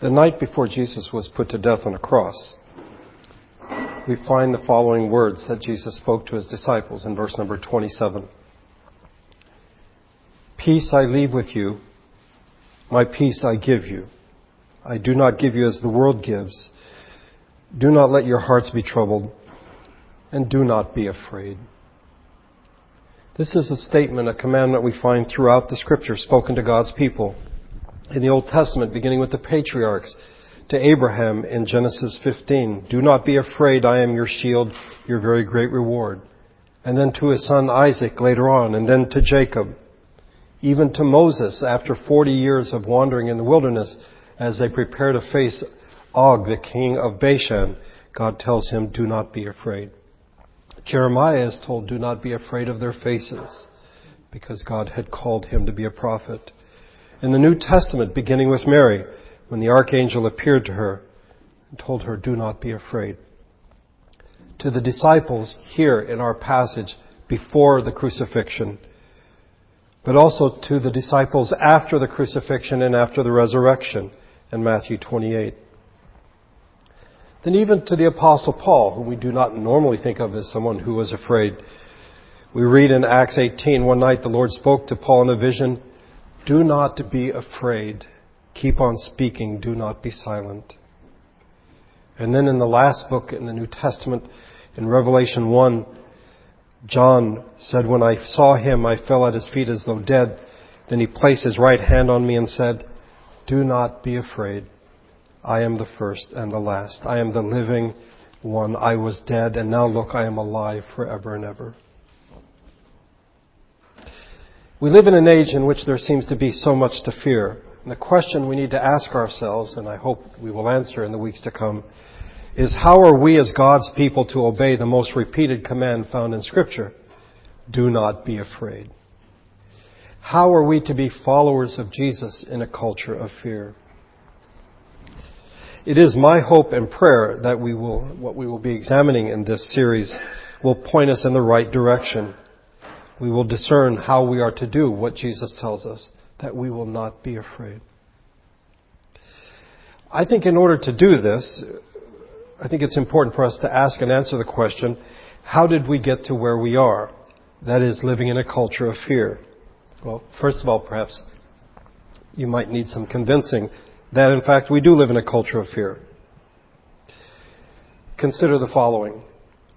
The night before Jesus was put to death on a cross, we find the following words that Jesus spoke to his disciples in verse number 27. Peace I leave with you, my peace I give you. I do not give you as the world gives. Do not let your hearts be troubled, and do not be afraid. This is a statement, a commandment we find throughout the scripture spoken to God's people in the Old Testament, beginning with the patriarchs, to Abraham in Genesis 15. Do not be afraid, I am your shield, your very great reward. And then to his son Isaac later on, and then to Jacob. Even to Moses after 40 years of wandering in the wilderness as they prepare to face Og, the king of Bashan, God tells him, do not be afraid. Jeremiah is told, do not be afraid of their faces, because God had called him to be a prophet in the New Testament, beginning with Mary, when the archangel appeared to her and told her, Do not be afraid. To the disciples here in our passage before the crucifixion, but also to the disciples after the crucifixion and after the resurrection in Matthew 28. Then even to the apostle Paul, whom we do not normally think of as someone who was afraid. We read in Acts 18, one night the Lord spoke to Paul in a vision, do not be afraid. Keep on speaking. Do not be silent. And then in the last book in the New Testament, in Revelation 1, John said, When I saw him, I fell at his feet as though dead. Then he placed his right hand on me and said, Do not be afraid. I am the first and the last. I am the living one. I was dead, and now look, I am alive forever and ever. We live in an age in which there seems to be so much to fear. And the question we need to ask ourselves, and I hope we will answer in the weeks to come, is how are we as God's people to obey the most repeated command found in Scripture? Do not be afraid. How are we to be followers of Jesus in a culture of fear? It is my hope and prayer that we will, what we will be examining in this series will point us in the right direction we will discern how we are to do what Jesus tells us, that we will not be afraid. I think in order to do this, I think it's important for us to ask and answer the question, how did we get to where we are? That is, living in a culture of fear. Well, first of all, perhaps you might need some convincing that in fact we do live in a culture of fear. Consider the following.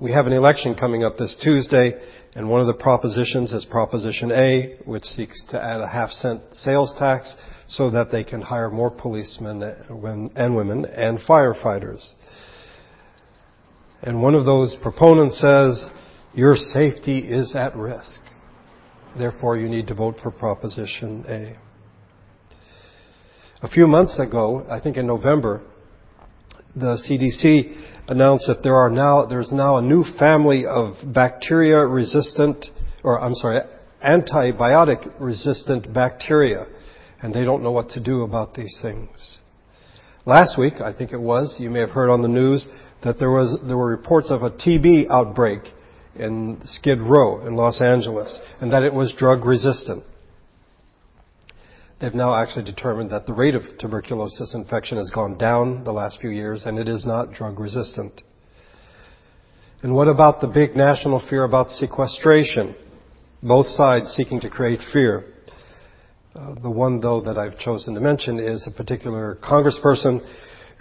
We have an election coming up this Tuesday and one of the propositions is Proposition A, which seeks to add a half cent sales tax so that they can hire more policemen and women and firefighters. And one of those proponents says, your safety is at risk. Therefore, you need to vote for Proposition A. A few months ago, I think in November, the CDC announced that there are now, there's now a new family of bacteria resistant, or I'm sorry, antibiotic resistant bacteria. And they don't know what to do about these things. Last week, I think it was, you may have heard on the news that there was, there were reports of a TB outbreak in Skid Row in Los Angeles, and that it was drug resistant. They've now actually determined that the rate of tuberculosis infection has gone down the last few years and it is not drug resistant. And what about the big national fear about sequestration? Both sides seeking to create fear. Uh, the one, though, that I've chosen to mention is a particular congressperson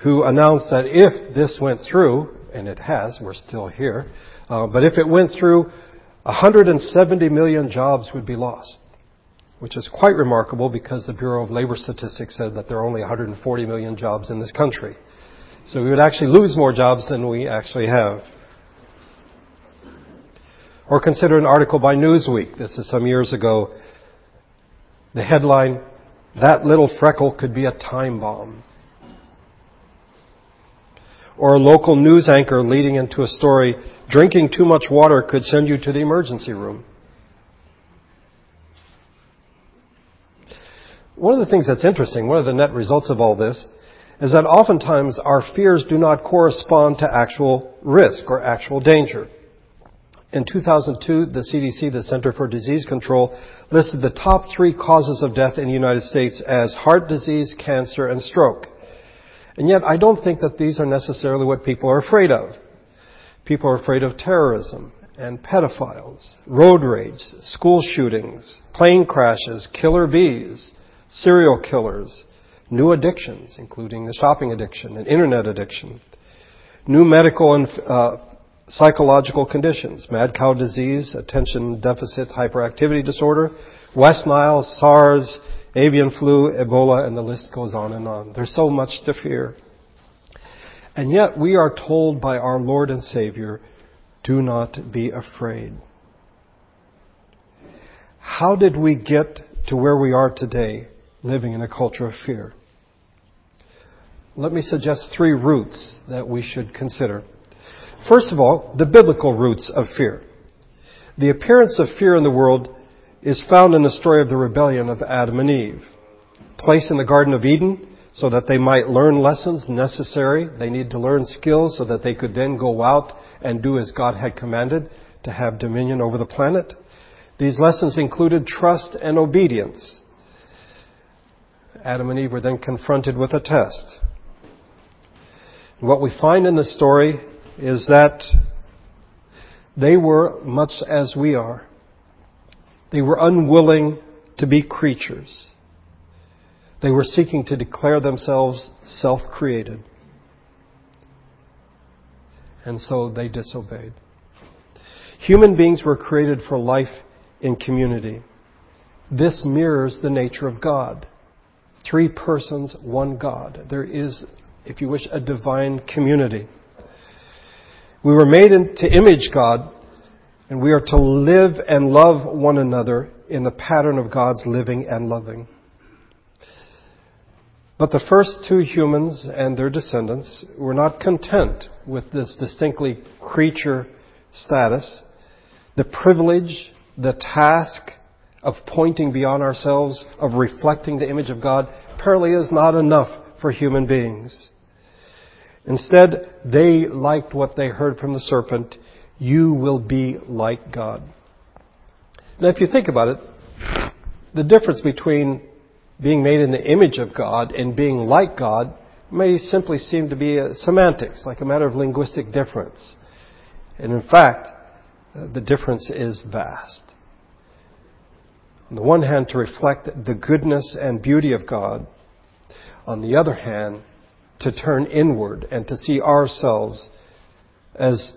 who announced that if this went through, and it has, we're still here, uh, but if it went through, 170 million jobs would be lost which is quite remarkable because the Bureau of Labor Statistics said that there are only 140 million jobs in this country. So we would actually lose more jobs than we actually have. Or consider an article by Newsweek. This is some years ago. The headline, That Little Freckle Could Be a Time Bomb. Or a local news anchor leading into a story, Drinking too much water could send you to the emergency room. One of the things that's interesting, one of the net results of all this, is that oftentimes our fears do not correspond to actual risk or actual danger. In 2002, the CDC, the Center for Disease Control, listed the top three causes of death in the United States as heart disease, cancer, and stroke. And yet, I don't think that these are necessarily what people are afraid of. People are afraid of terrorism and pedophiles, road rage, school shootings, plane crashes, killer bees, serial killers, new addictions, including the shopping addiction and internet addiction, new medical and uh, psychological conditions, mad cow disease, attention deficit hyperactivity disorder, West Nile, SARS, avian flu, Ebola, and the list goes on and on. There's so much to fear. And yet we are told by our Lord and Savior, do not be afraid. How did we get to where we are today, living in a culture of fear? Let me suggest three roots that we should consider. First of all, the biblical roots of fear. The appearance of fear in the world is found in the story of the rebellion of Adam and Eve. Placed in the Garden of Eden so that they might learn lessons necessary. They need to learn skills so that they could then go out and do as God had commanded to have dominion over the planet. These lessons included trust and obedience. Adam and Eve were then confronted with a test. What we find in the story is that they were much as we are. They were unwilling to be creatures. They were seeking to declare themselves self created. And so they disobeyed. Human beings were created for life in community. This mirrors the nature of God. Three persons, one God. There is, if you wish, a divine community. We were made to image God, and we are to live and love one another in the pattern of God's living and loving. But the first two humans and their descendants were not content with this distinctly creature status. The privilege, the task of pointing beyond ourselves, of reflecting the image of God, apparently is not enough for human beings. Instead, they liked what they heard from the serpent you will be like God. Now, if you think about it, the difference between being made in the image of God and being like God may simply seem to be semantics, like a matter of linguistic difference. And in fact, the difference is vast. On the one hand, to reflect the goodness and beauty of God. On the other hand, to turn inward and to see ourselves as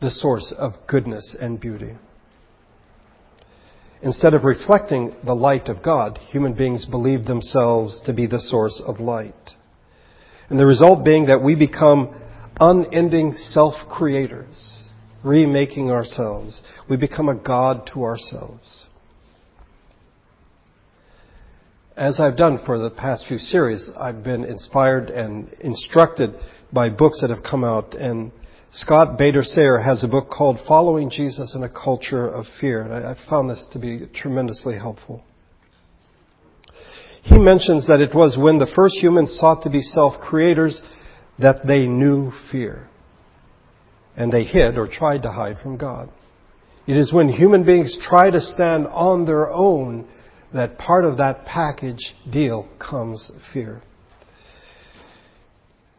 the source of goodness and beauty. Instead of reflecting the light of God, human beings believe themselves to be the source of light. And the result being that we become unending self-creators, remaking ourselves. We become a God to ourselves. As I've done for the past few series, I've been inspired and instructed by books that have come out and Scott Bader Saye has a book called Following Jesus in a Culture of Fear, and I, found this to be tremendously helpful. He mentions that it was when the first humans sought to be self-creators that they knew fear. And they hid or tried to hide from God. It is when human beings try to stand on their own that part of that package deal comes fear.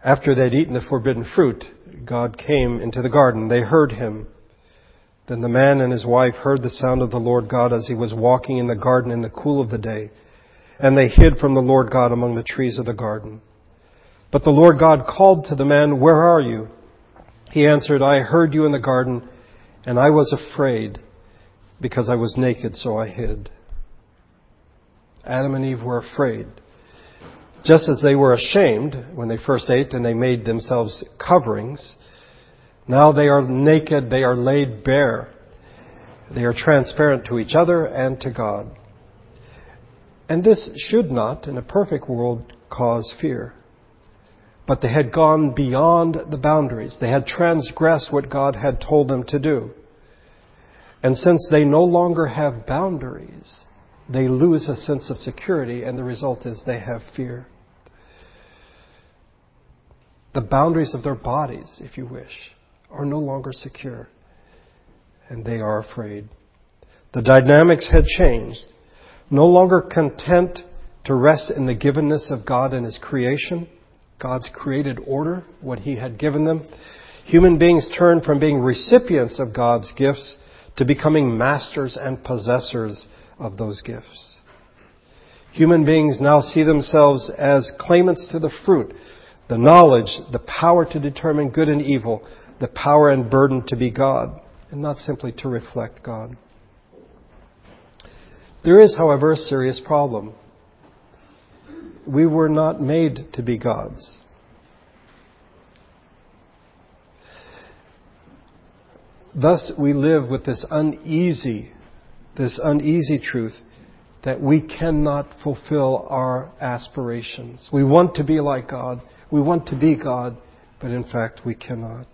After they'd eaten the forbidden fruit, God came into the garden. They heard him. Then the man and his wife heard the sound of the Lord God as he was walking in the garden in the cool of the day. And they hid from the Lord God among the trees of the garden. But the Lord God called to the man, Where are you? He answered, I heard you in the garden, and I was afraid because I was naked, so I hid. Adam and Eve were afraid. Just as they were ashamed when they first ate and they made themselves coverings, now they are naked, they are laid bare. They are transparent to each other and to God. And this should not, in a perfect world, cause fear. But they had gone beyond the boundaries. They had transgressed what God had told them to do. And since they no longer have boundaries, they lose a sense of security, and the result is they have fear the boundaries of their bodies, if you wish, are no longer secure. And they are afraid. The dynamics had changed. No longer content to rest in the givenness of God and His creation, God's created order, what He had given them. Human beings turned from being recipients of God's gifts to becoming masters and possessors of those gifts. Human beings now see themselves as claimants to the fruit, the knowledge, the power to determine good and evil, the power and burden to be God, and not simply to reflect God. There is, however, a serious problem. We were not made to be gods. Thus, we live with this uneasy, this uneasy truth that we cannot fulfill our aspirations. We want to be like God. We want to be God, but in fact we cannot.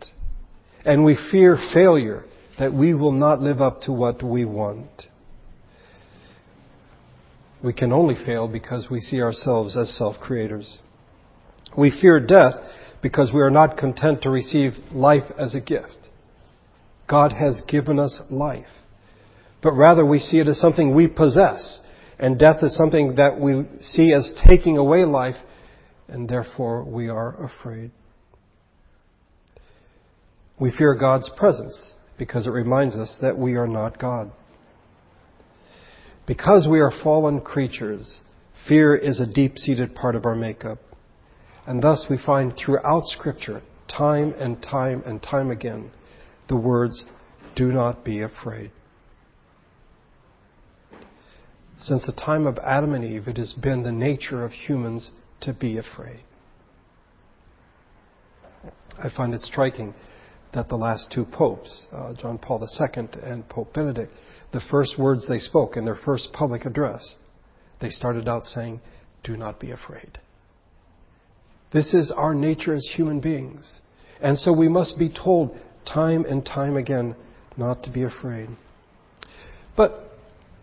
And we fear failure, that we will not live up to what we want. We can only fail because we see ourselves as self-creators. We fear death because we are not content to receive life as a gift. God has given us life. But rather we see it as something we possess. And death is something that we see as taking away life, and therefore we are afraid. We fear God's presence because it reminds us that we are not God. Because we are fallen creatures, fear is a deep-seated part of our makeup. And thus we find throughout Scripture, time and time and time again, the words, do not be afraid. Since the time of Adam and Eve, it has been the nature of humans to be afraid. I find it striking that the last two popes, uh, John Paul II and Pope Benedict, the first words they spoke in their first public address, they started out saying, Do not be afraid. This is our nature as human beings. And so we must be told time and time again not to be afraid. But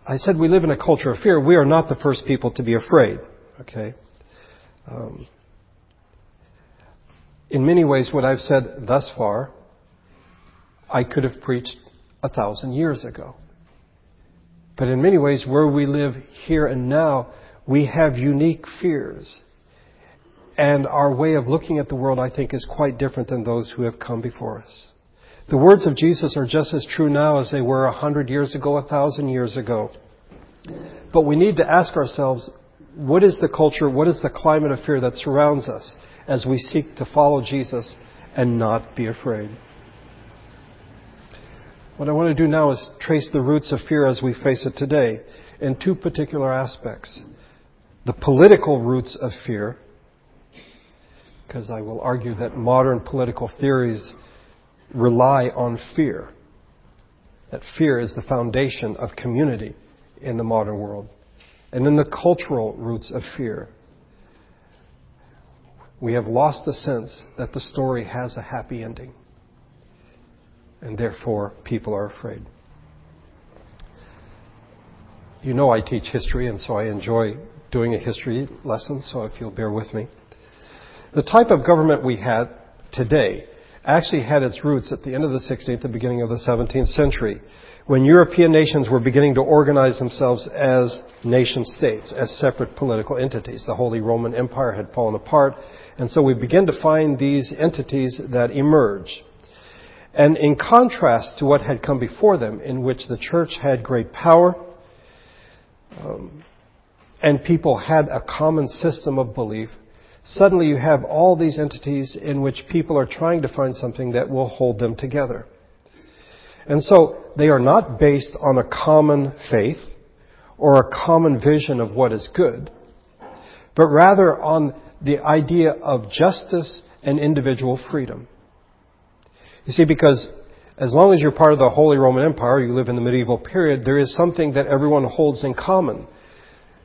I said we live in a culture of fear. We are not the first people to be afraid. Okay? Um, in many ways, what I've said thus far, I could have preached a thousand years ago. But in many ways, where we live here and now, we have unique fears. And our way of looking at the world, I think, is quite different than those who have come before us. The words of Jesus are just as true now as they were a hundred years ago, a thousand years ago. But we need to ask ourselves, what is the culture, what is the climate of fear that surrounds us as we seek to follow Jesus and not be afraid? What I want to do now is trace the roots of fear as we face it today in two particular aspects. The political roots of fear, because I will argue that modern political theories rely on fear. That fear is the foundation of community in the modern world. And then the cultural roots of fear. We have lost the sense that the story has a happy ending. And therefore, people are afraid. You know I teach history, and so I enjoy doing a history lesson, so if you'll bear with me. The type of government we had today actually had its roots at the end of the 16th and beginning of the 17th century, when European nations were beginning to organize themselves as nation states, as separate political entities. The Holy Roman Empire had fallen apart, and so we begin to find these entities that emerge. And in contrast to what had come before them, in which the church had great power, um, and people had a common system of belief, suddenly you have all these entities in which people are trying to find something that will hold them together. And so they are not based on a common faith or a common vision of what is good, but rather on the idea of justice and individual freedom. You see, because as long as you're part of the Holy Roman Empire, you live in the medieval period, there is something that everyone holds in common.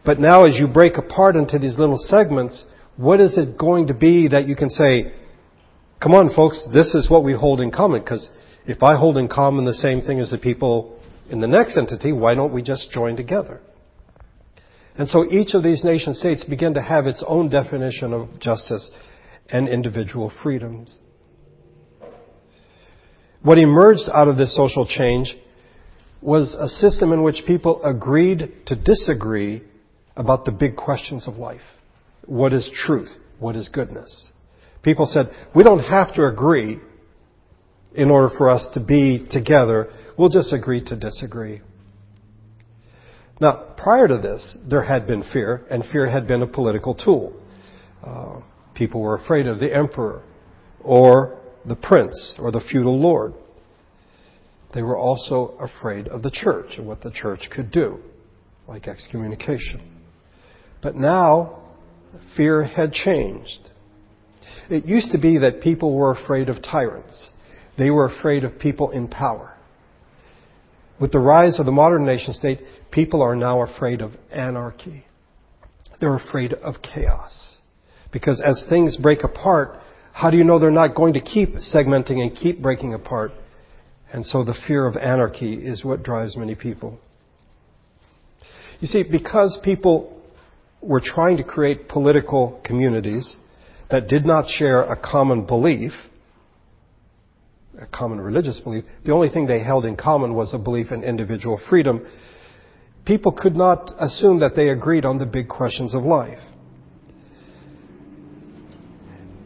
But now as you break apart into these little segments, what is it going to be that you can say, come on folks, this is what we hold in common? Because if I hold in common the same thing as the people in the next entity, why don't we just join together? And so each of these nation states began to have its own definition of justice and individual freedoms. What emerged out of this social change was a system in which people agreed to disagree about the big questions of life. What is truth? What is goodness? People said, we don't have to agree in order for us to be together. We'll just agree to disagree. Now, prior to this, there had been fear, and fear had been a political tool. Uh, people were afraid of the emperor, or the prince, or the feudal lord. They were also afraid of the church and what the church could do, like excommunication. But now, fear had changed. It used to be that people were afraid of tyrants. They were afraid of people in power. With the rise of the modern nation state, people are now afraid of anarchy. They're afraid of chaos. Because as things break apart, how do you know they're not going to keep segmenting and keep breaking apart? And so the fear of anarchy is what drives many people. You see, because people were trying to create political communities that did not share a common belief, a common religious belief. The only thing they held in common was a belief in individual freedom. People could not assume that they agreed on the big questions of life.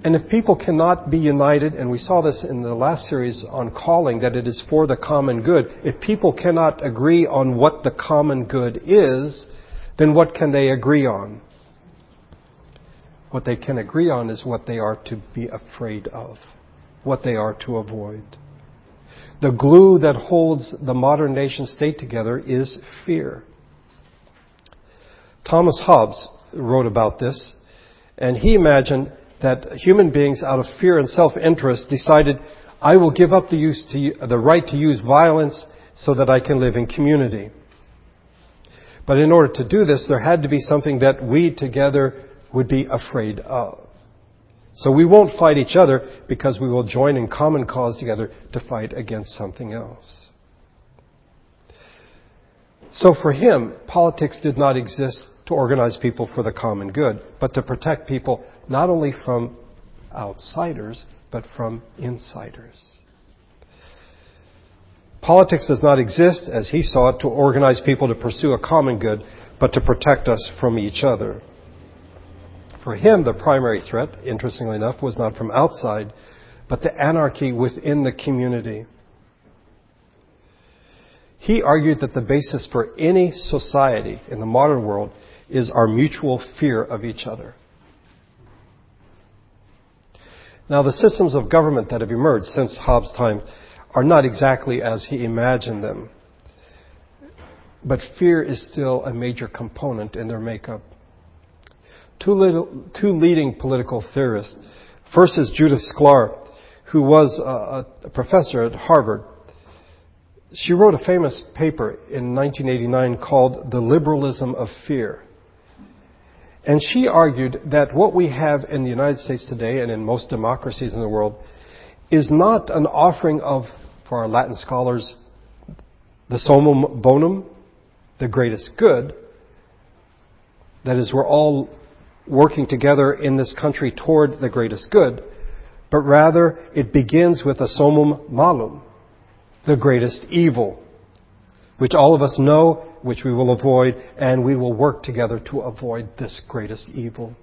And if people cannot be united, and we saw this in the last series on calling, that it is for the common good, if people cannot agree on what the common good is, then what can they agree on? What they can agree on is what they are to be afraid of what they are to avoid. The glue that holds the modern nation state together is fear. Thomas Hobbes wrote about this, and he imagined that human beings, out of fear and self-interest, decided, I will give up the, to, the right to use violence so that I can live in community. But in order to do this, there had to be something that we together would be afraid of. So we won't fight each other because we will join in common cause together to fight against something else. So for him, politics did not exist to organize people for the common good, but to protect people not only from outsiders, but from insiders. Politics does not exist, as he saw it, to organize people to pursue a common good, but to protect us from each other. For him, the primary threat, interestingly enough, was not from outside, but the anarchy within the community. He argued that the basis for any society in the modern world is our mutual fear of each other. Now, the systems of government that have emerged since Hobbes' time are not exactly as he imagined them. But fear is still a major component in their makeup two, little, two leading political theorists. First is Judith Shklar, who was a, a professor at Harvard. She wrote a famous paper in 1989 called The Liberalism of Fear. And she argued that what we have in the United States today and in most democracies in the world is not an offering of, for our Latin scholars, the summum bonum, the greatest good. That is, we're all working together in this country toward the greatest good, but rather it begins with a summum malum, the greatest evil, which all of us know, which we will avoid, and we will work together to avoid this greatest evil.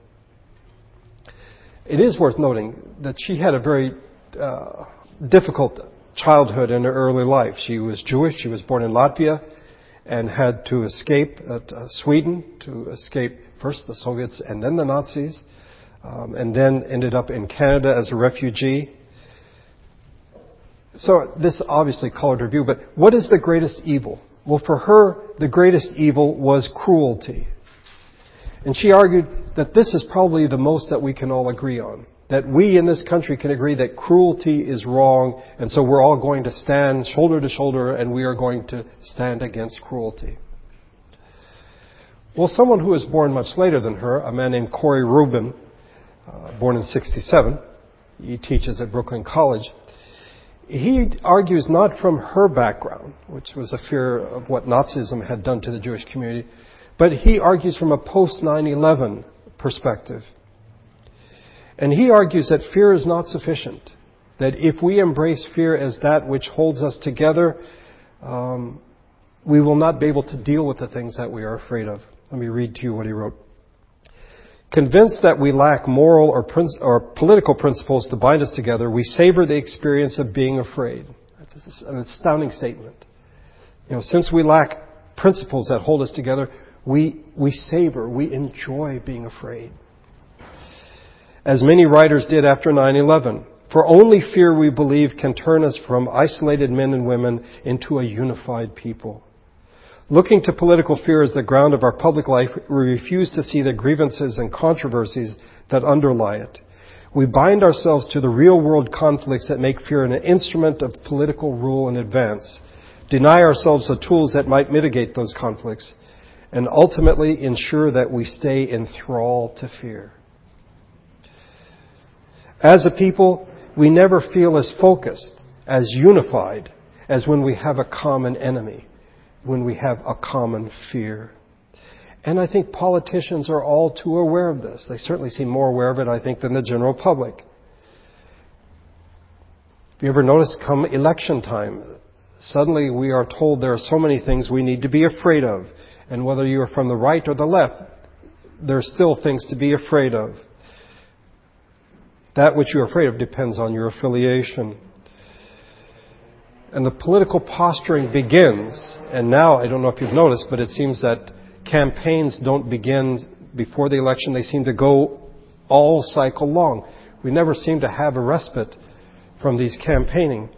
It is worth noting that she had a very uh, difficult childhood in her early life. She was Jewish. She was born in Latvia and had to escape uh, Sweden to escape first the Soviets and then the Nazis, um, and then ended up in Canada as a refugee. So this obviously colored her view, but what is the greatest evil? Well, for her, the greatest evil was cruelty. And she argued that this is probably the most that we can all agree on. That we in this country can agree that cruelty is wrong, and so we're all going to stand shoulder to shoulder and we are going to stand against cruelty. Well, someone who was born much later than her, a man named Corey Robin, uh, born in 67, he teaches at Brooklyn College. He argues not from her background, which was a fear of what Nazism had done to the Jewish community, but he argues from a post 9-11 perspective. And he argues that fear is not sufficient. That if we embrace fear as that which holds us together, um, we will not be able to deal with the things that we are afraid of. Let me read to you what he wrote. Convinced that we lack moral or, prin- or political principles to bind us together, we savor the experience of being afraid. That's an astounding statement. You know, since we lack principles that hold us together, we, we savor, we enjoy being afraid. As many writers did after 9-11. For only fear, we believe, can turn us from isolated men and women into a unified people. Looking to political fear as the ground of our public life, we refuse to see the grievances and controversies that underlie it. We bind ourselves to the real world conflicts that make fear an instrument of political rule and advance, deny ourselves the tools that might mitigate those conflicts, and ultimately ensure that we stay in thrall to fear. As a people, we never feel as focused, as unified, as when we have a common enemy when we have a common fear. And I think politicians are all too aware of this. They certainly seem more aware of it, I think, than the general public. Have you ever noticed come election time, suddenly we are told there are so many things we need to be afraid of. And whether you're from the right or the left, there are still things to be afraid of. That which you're afraid of depends on your affiliation and the political posturing begins. And now, I don't know if you've noticed, but it seems that campaigns don't begin before the election. They seem to go all cycle long. We never seem to have a respite from these campaigning,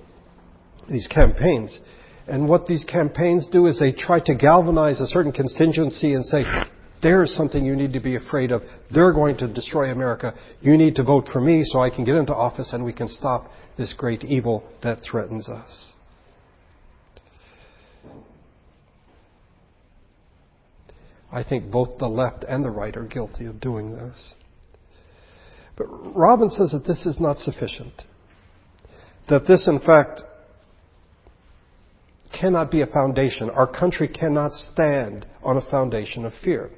these campaigns. And what these campaigns do is they try to galvanize a certain constituency and say, there is something you need to be afraid of. They're going to destroy America. You need to vote for me so I can get into office and we can stop this great evil that threatens us. I think both the left and the right are guilty of doing this. But Robin says that this is not sufficient. That this, in fact, cannot be a foundation. Our country cannot stand on a foundation of fear.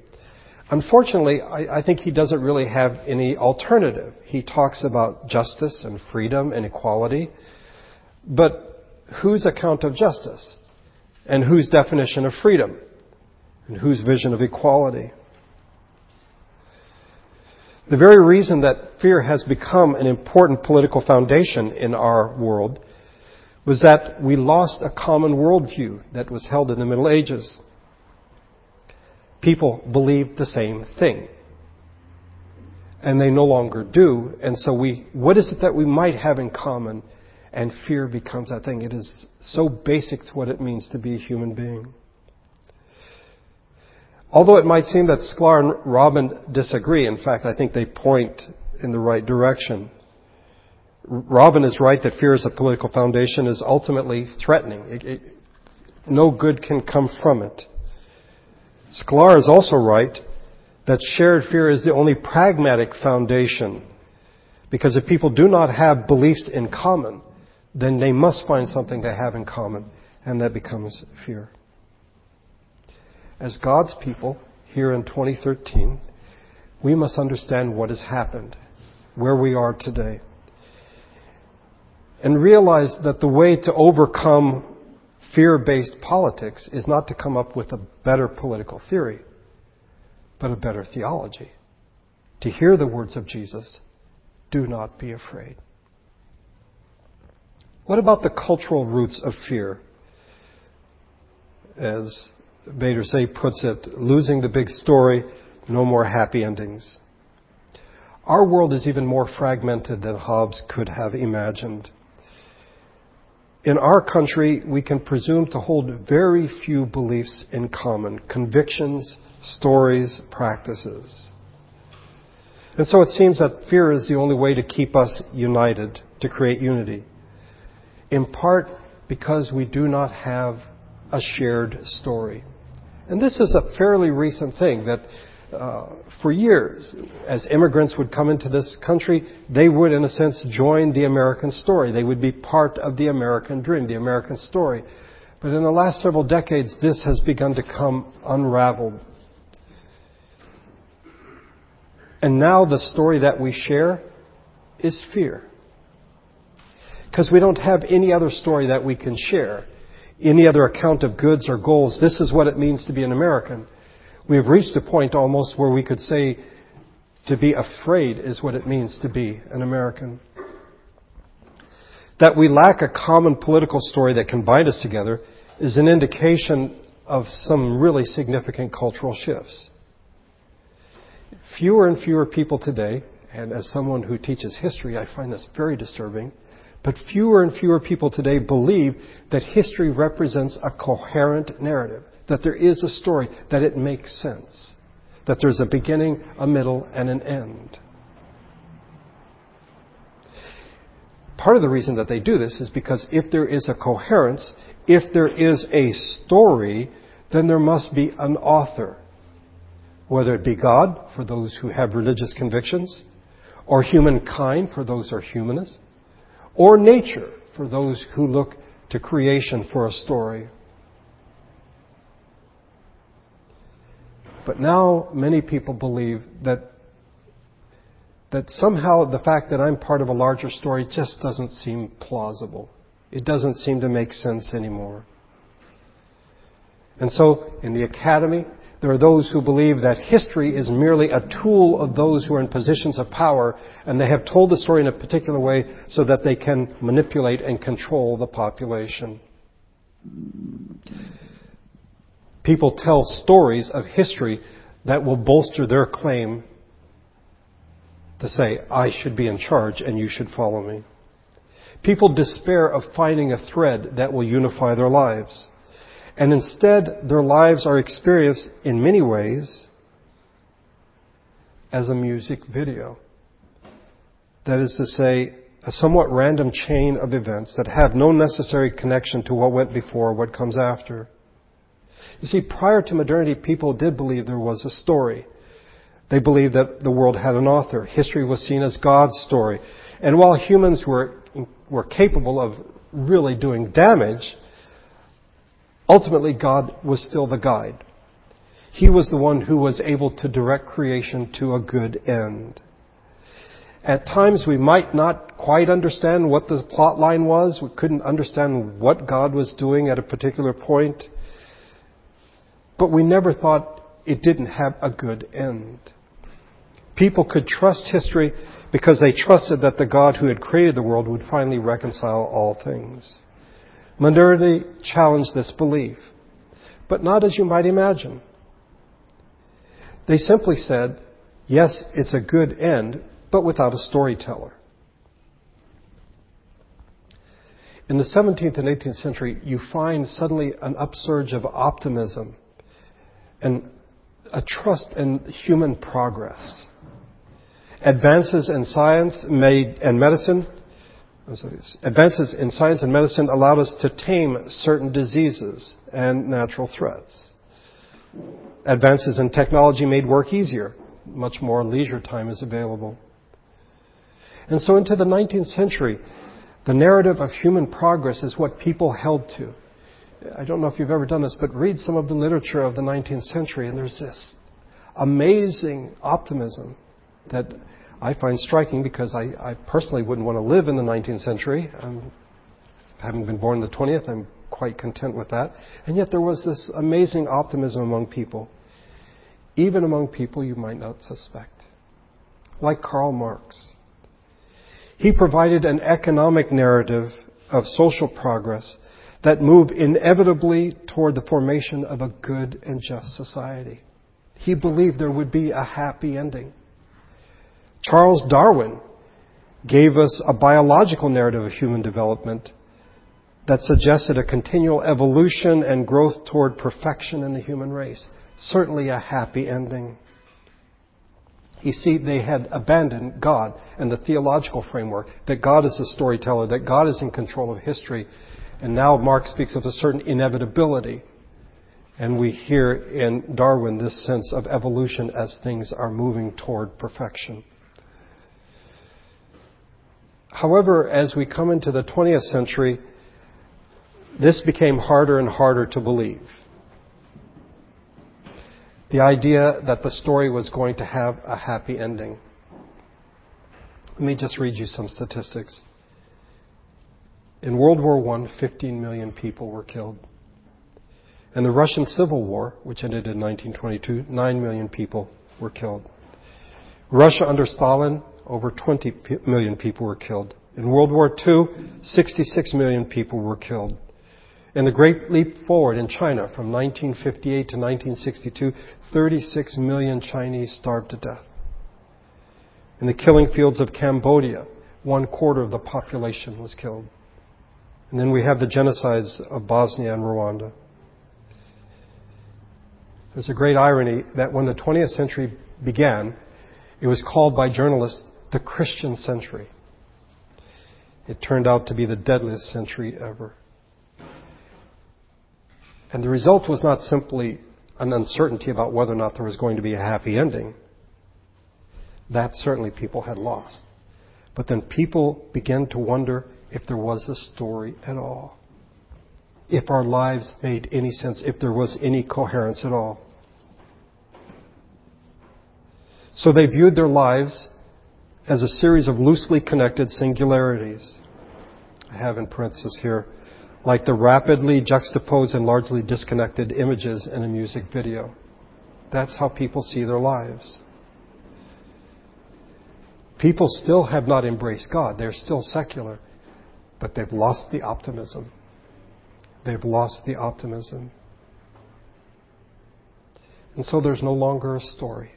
Unfortunately, I, I, think he doesn't really have any alternative. He talks about justice and freedom and equality, but whose account of justice? And whose definition of freedom? and whose vision of equality. The very reason that fear has become an important political foundation in our world was that we lost a common worldview that was held in the Middle Ages. People believed the same thing. And they no longer do. And so we, what is it that we might have in common? And fear becomes that thing. It is so basic to what it means to be a human being. Although it might seem that Shklar and Robin disagree, in fact, I think they point in the right direction. Robin is right that fear as a political foundation is ultimately threatening. It, it, no good can come from it. Shklar is also right that shared fear is the only pragmatic foundation. Because if people do not have beliefs in common, then they must find something they have in common, and that becomes fear as God's people here in 2013, we must understand what has happened, where we are today, and realize that the way to overcome fear-based politics is not to come up with a better political theory, but a better theology. To hear the words of Jesus, do not be afraid. What about the cultural roots of fear? As Bader Saye puts it, losing the big story, no more happy endings. Our world is even more fragmented than Hobbes could have imagined. In our country, we can presume to hold very few beliefs in common, convictions, stories, practices. And so it seems that fear is the only way to keep us united, to create unity. In part because we do not have a shared story. And this is a fairly recent thing that uh, for years, as immigrants would come into this country, they would, in a sense, join the American story. They would be part of the American dream, the American story. But in the last several decades, this has begun to come unraveled. And now the story that we share is fear. Because we don't have any other story that we can share any other account of goods or goals. This is what it means to be an American. We have reached a point almost where we could say To be afraid is what it means to be an American. That we lack a common political story that can bind us together is an indication of some really significant cultural shifts. Fewer and fewer people today, and as someone who teaches history, I find this very disturbing, but fewer and fewer people today believe that history represents a coherent narrative, that there is a story, that it makes sense, that there's a beginning, a middle, and an end. Part of the reason that they do this is because if there is a coherence, if there is a story, then there must be an author. Whether it be God, for those who have religious convictions, or humankind, for those who are humanists, or nature, for those who look to creation for a story. But now many people believe that that somehow the fact that I'm part of a larger story just doesn't seem plausible. It doesn't seem to make sense anymore. And so, in the academy, there are those who believe that history is merely a tool of those who are in positions of power, and they have told the story in a particular way so that they can manipulate and control the population. People tell stories of history that will bolster their claim to say, I should be in charge and you should follow me. People despair of finding a thread that will unify their lives. And instead, their lives are experienced in many ways as a music video. That is to say, a somewhat random chain of events that have no necessary connection to what went before, what comes after. You see, prior to modernity, people did believe there was a story. They believed that the world had an author. History was seen as God's story. And while humans were, were capable of really doing damage, ultimately God was still the guide. He was the one who was able to direct creation to a good end. At times we might not quite understand what the plot line was. We couldn't understand what God was doing at a particular point. But we never thought it didn't have a good end. People could trust history because they trusted that the God who had created the world would finally reconcile all things. Modernity challenged this belief, but not as you might imagine. They simply said, yes, it's a good end, but without a storyteller. In the 17th and 18th century, you find suddenly an upsurge of optimism and a trust in human progress. Advances in science made, and medicine, advances in science and medicine allowed us to tame certain diseases and natural threats. Advances in technology made work easier. Much more leisure time is available. And so into the 19th century, the narrative of human progress is what people held to. I don't know if you've ever done this, but read some of the literature of the 19th century, and there's this amazing optimism that I find striking because I, I personally wouldn't want to live in the 19th century. Um, having been born in the 20th, I'm quite content with that. And yet there was this amazing optimism among people, even among people you might not suspect, like Karl Marx. He provided an economic narrative of social progress that moved inevitably toward the formation of a good and just society. He believed there would be a happy ending. Charles Darwin gave us a biological narrative of human development that suggested a continual evolution and growth toward perfection in the human race. Certainly a happy ending. You see, they had abandoned God and the theological framework, that God is the storyteller, that God is in control of history. And now Marx speaks of a certain inevitability. And we hear in Darwin this sense of evolution as things are moving toward perfection. However, as we come into the 20th century, this became harder and harder to believe. The idea that the story was going to have a happy ending. Let me just read you some statistics. In World War I, 15 million people were killed. In the Russian Civil War, which ended in 1922, 9 million people were killed. Russia under Stalin, over 20 million people were killed. In World War II, 66 million people were killed. In the Great Leap Forward in China from 1958 to 1962, 36 million Chinese starved to death. In the killing fields of Cambodia, one quarter of the population was killed. And then we have the genocides of Bosnia and Rwanda. There's a great irony that when the 20th century began, it was called by journalists the Christian century. It turned out to be the deadliest century ever. And the result was not simply an uncertainty about whether or not there was going to be a happy ending. That certainly people had lost. But then people began to wonder if there was a story at all. If our lives made any sense, if there was any coherence at all. So they viewed their lives as a series of loosely connected singularities. I have in parenthesis here, like the rapidly juxtaposed and largely disconnected images in a music video. That's how people see their lives. People still have not embraced God. They're still secular. But they've lost the optimism. They've lost the optimism. And so there's no longer a story.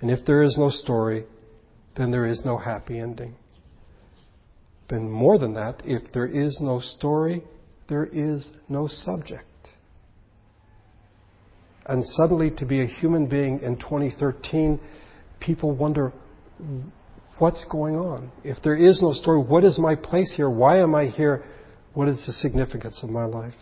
And if there is no story, then there is no happy ending. Then more than that, if there is no story, there is no subject. And suddenly to be a human being in 2013, people wonder, what's going on? If there is no story, what is my place here? Why am I here? What is the significance of my life?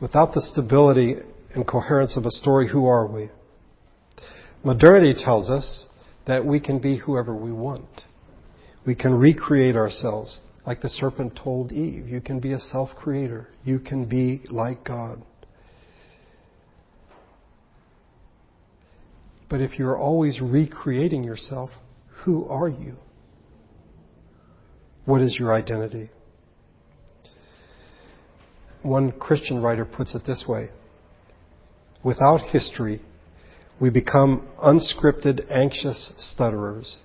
Without the stability and coherence of a story, who are we? Modernity tells us that we can be whoever we want. We can recreate ourselves like the serpent told Eve. You can be a self creator. You can be like God. But if you're always recreating yourself, who are you? What is your identity? One Christian writer puts it this way Without history, we become unscripted, anxious stutterers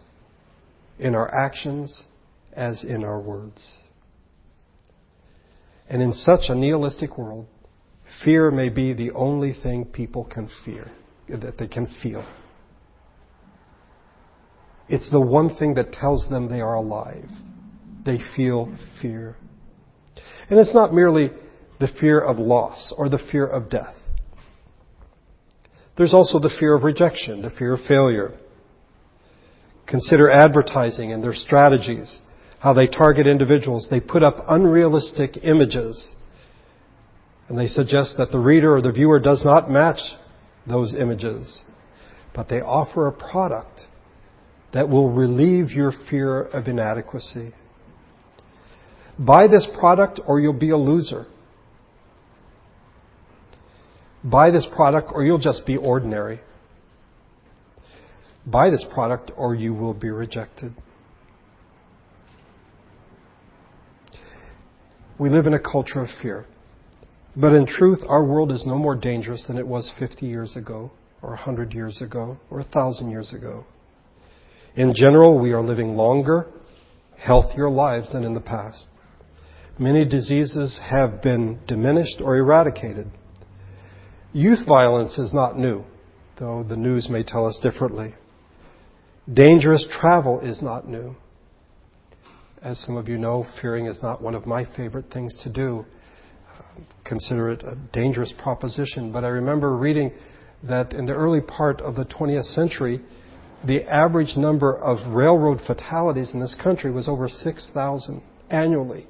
in our actions as in our words. And in such a nihilistic world, fear may be the only thing people can fear that they can feel. It's the one thing that tells them they are alive. They feel fear. And it's not merely the fear of loss or the fear of death. There's also the fear of rejection, the fear of failure. Consider advertising and their strategies, how they target individuals. They put up unrealistic images and they suggest that the reader or the viewer does not match those images, but they offer a product that will relieve your fear of inadequacy. Buy this product or you'll be a loser. Buy this product or you'll just be ordinary. Buy this product or you will be rejected. We live in a culture of fear. But in truth, our world is no more dangerous than it was 50 years ago, or 100 years ago, or 1,000 years ago. In general, we are living longer, healthier lives than in the past. Many diseases have been diminished or eradicated. Youth violence is not new, though the news may tell us differently. Dangerous travel is not new. As some of you know, fearing is not one of my favorite things to do I consider it a dangerous proposition, but I remember reading that in the early part of the 20th century, the average number of railroad fatalities in this country was over 6,000 annually.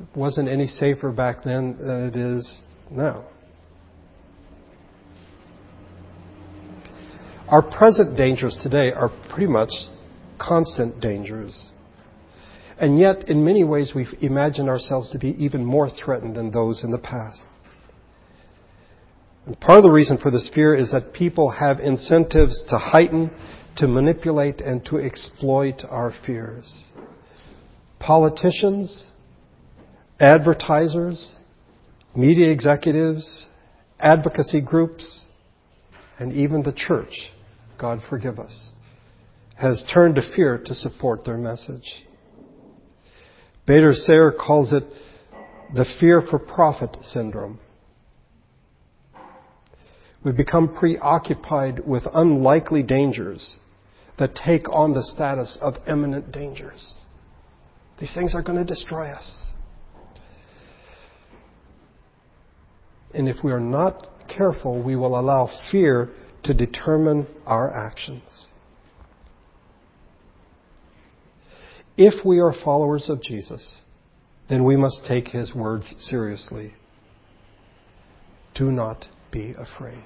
It wasn't any safer back then than it is now. Our present dangers today are pretty much constant dangers. And yet, in many ways, we imagine ourselves to be even more threatened than those in the past. And part of the reason for this fear is that people have incentives to heighten, to manipulate, and to exploit our fears. Politicians, advertisers, media executives, advocacy groups, and even the church, God forgive us, has turned to fear to support their message. Bader Saye calls it the fear for profit syndrome. We become preoccupied with unlikely dangers that take on the status of imminent dangers. These things are going to destroy us. And if we are not careful, we will allow fear to determine our actions. If we are followers of Jesus, then we must take his words seriously. Do not be afraid.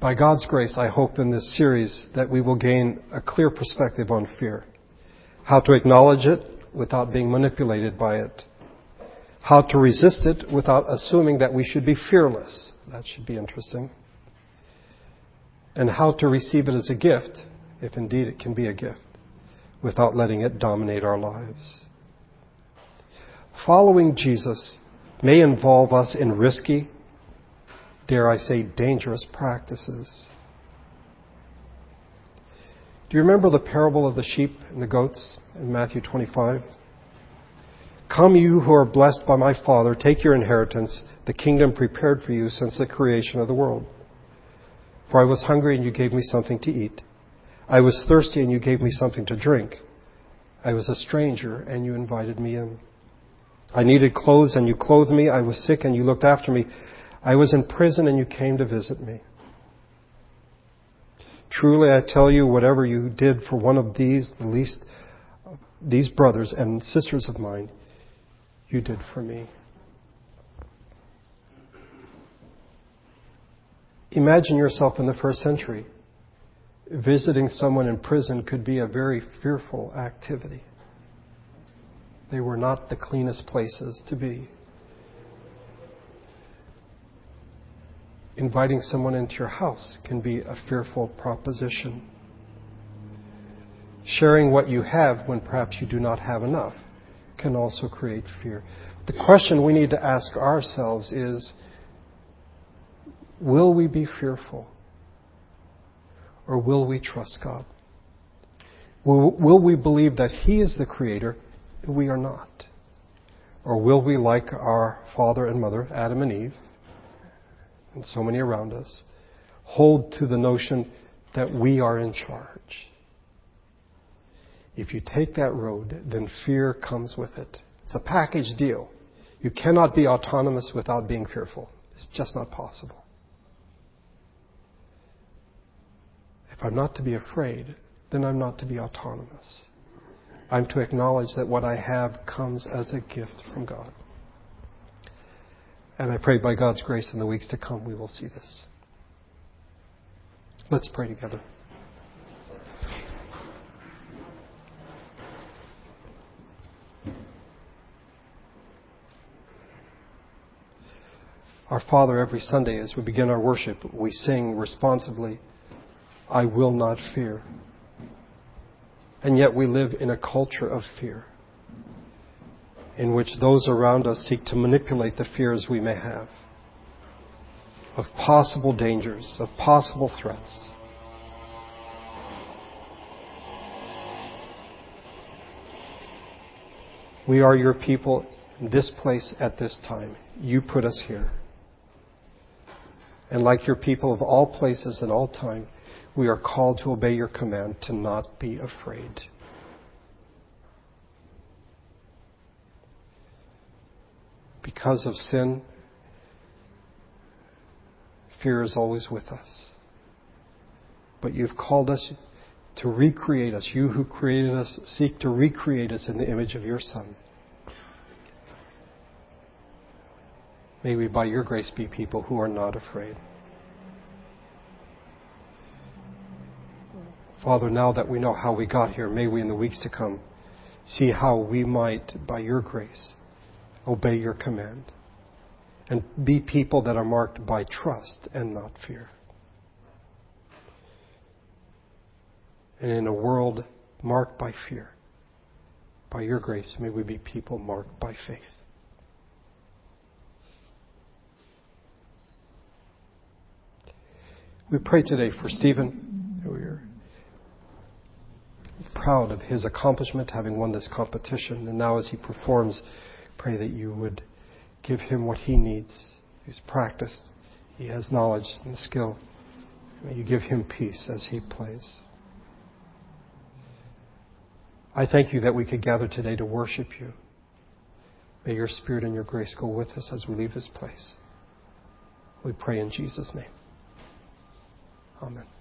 By God's grace, I hope in this series that we will gain a clear perspective on fear. How to acknowledge it without being manipulated by it. How to resist it without assuming that we should be fearless. That should be interesting. And how to receive it as a gift, if indeed it can be a gift, without letting it dominate our lives. Following Jesus may involve us in risky, dare I say, dangerous practices. Do you remember the parable of the sheep and the goats in Matthew 25? Come, you who are blessed by my Father, take your inheritance, the kingdom prepared for you since the creation of the world. For I was hungry and you gave me something to eat. I was thirsty and you gave me something to drink. I was a stranger and you invited me in. I needed clothes and you clothed me. I was sick and you looked after me. I was in prison and you came to visit me. Truly I tell you, whatever you did for one of these, the least, these brothers and sisters of mine, you did for me. Imagine yourself in the first century. Visiting someone in prison could be a very fearful activity. They were not the cleanest places to be. inviting someone into your house can be a fearful proposition. Sharing what you have when perhaps you do not have enough can also create fear. The question we need to ask ourselves is will we be fearful? Or will we trust God? Will, will we believe that He is the Creator and we are not? Or will we, like our father and mother, Adam and Eve, and so many around us hold to the notion that we are in charge. If you take that road, then fear comes with it. It's a package deal. You cannot be autonomous without being fearful. It's just not possible. If I'm not to be afraid, then I'm not to be autonomous. I'm to acknowledge that what I have comes as a gift from God. And I pray by God's grace in the weeks to come we will see this. Let's pray together. Father, every Sunday as we begin our worship, we sing responsively, I will not fear. And yet we live in a culture of fear in which those around us seek to manipulate the fears we may have of possible dangers, of possible threats. We are your people in this place at this time. You put us here. And like your people of all places and all time, we are called to obey your command to not be afraid. because of sin, fear is always with us. But you've called us to recreate us. You who created us seek to recreate us in the image of your Son. May we, by your grace, be people who are not afraid. Father, now that we know how we got here, may we in the weeks to come see how we might, by your grace, obey your command and be people that are marked by trust and not fear. And in a world marked by fear, By your grace, may we be people marked by faith. We pray today for Stephen. We're proud of his accomplishment, having won this competition. And now, as he performs, pray that you would give him what he needs. He's practiced, he has knowledge and skill. May you give him peace as he plays. I thank you that we could gather today to worship you. May your spirit and your grace go with us as we leave this place. We pray in Jesus' name. Amen.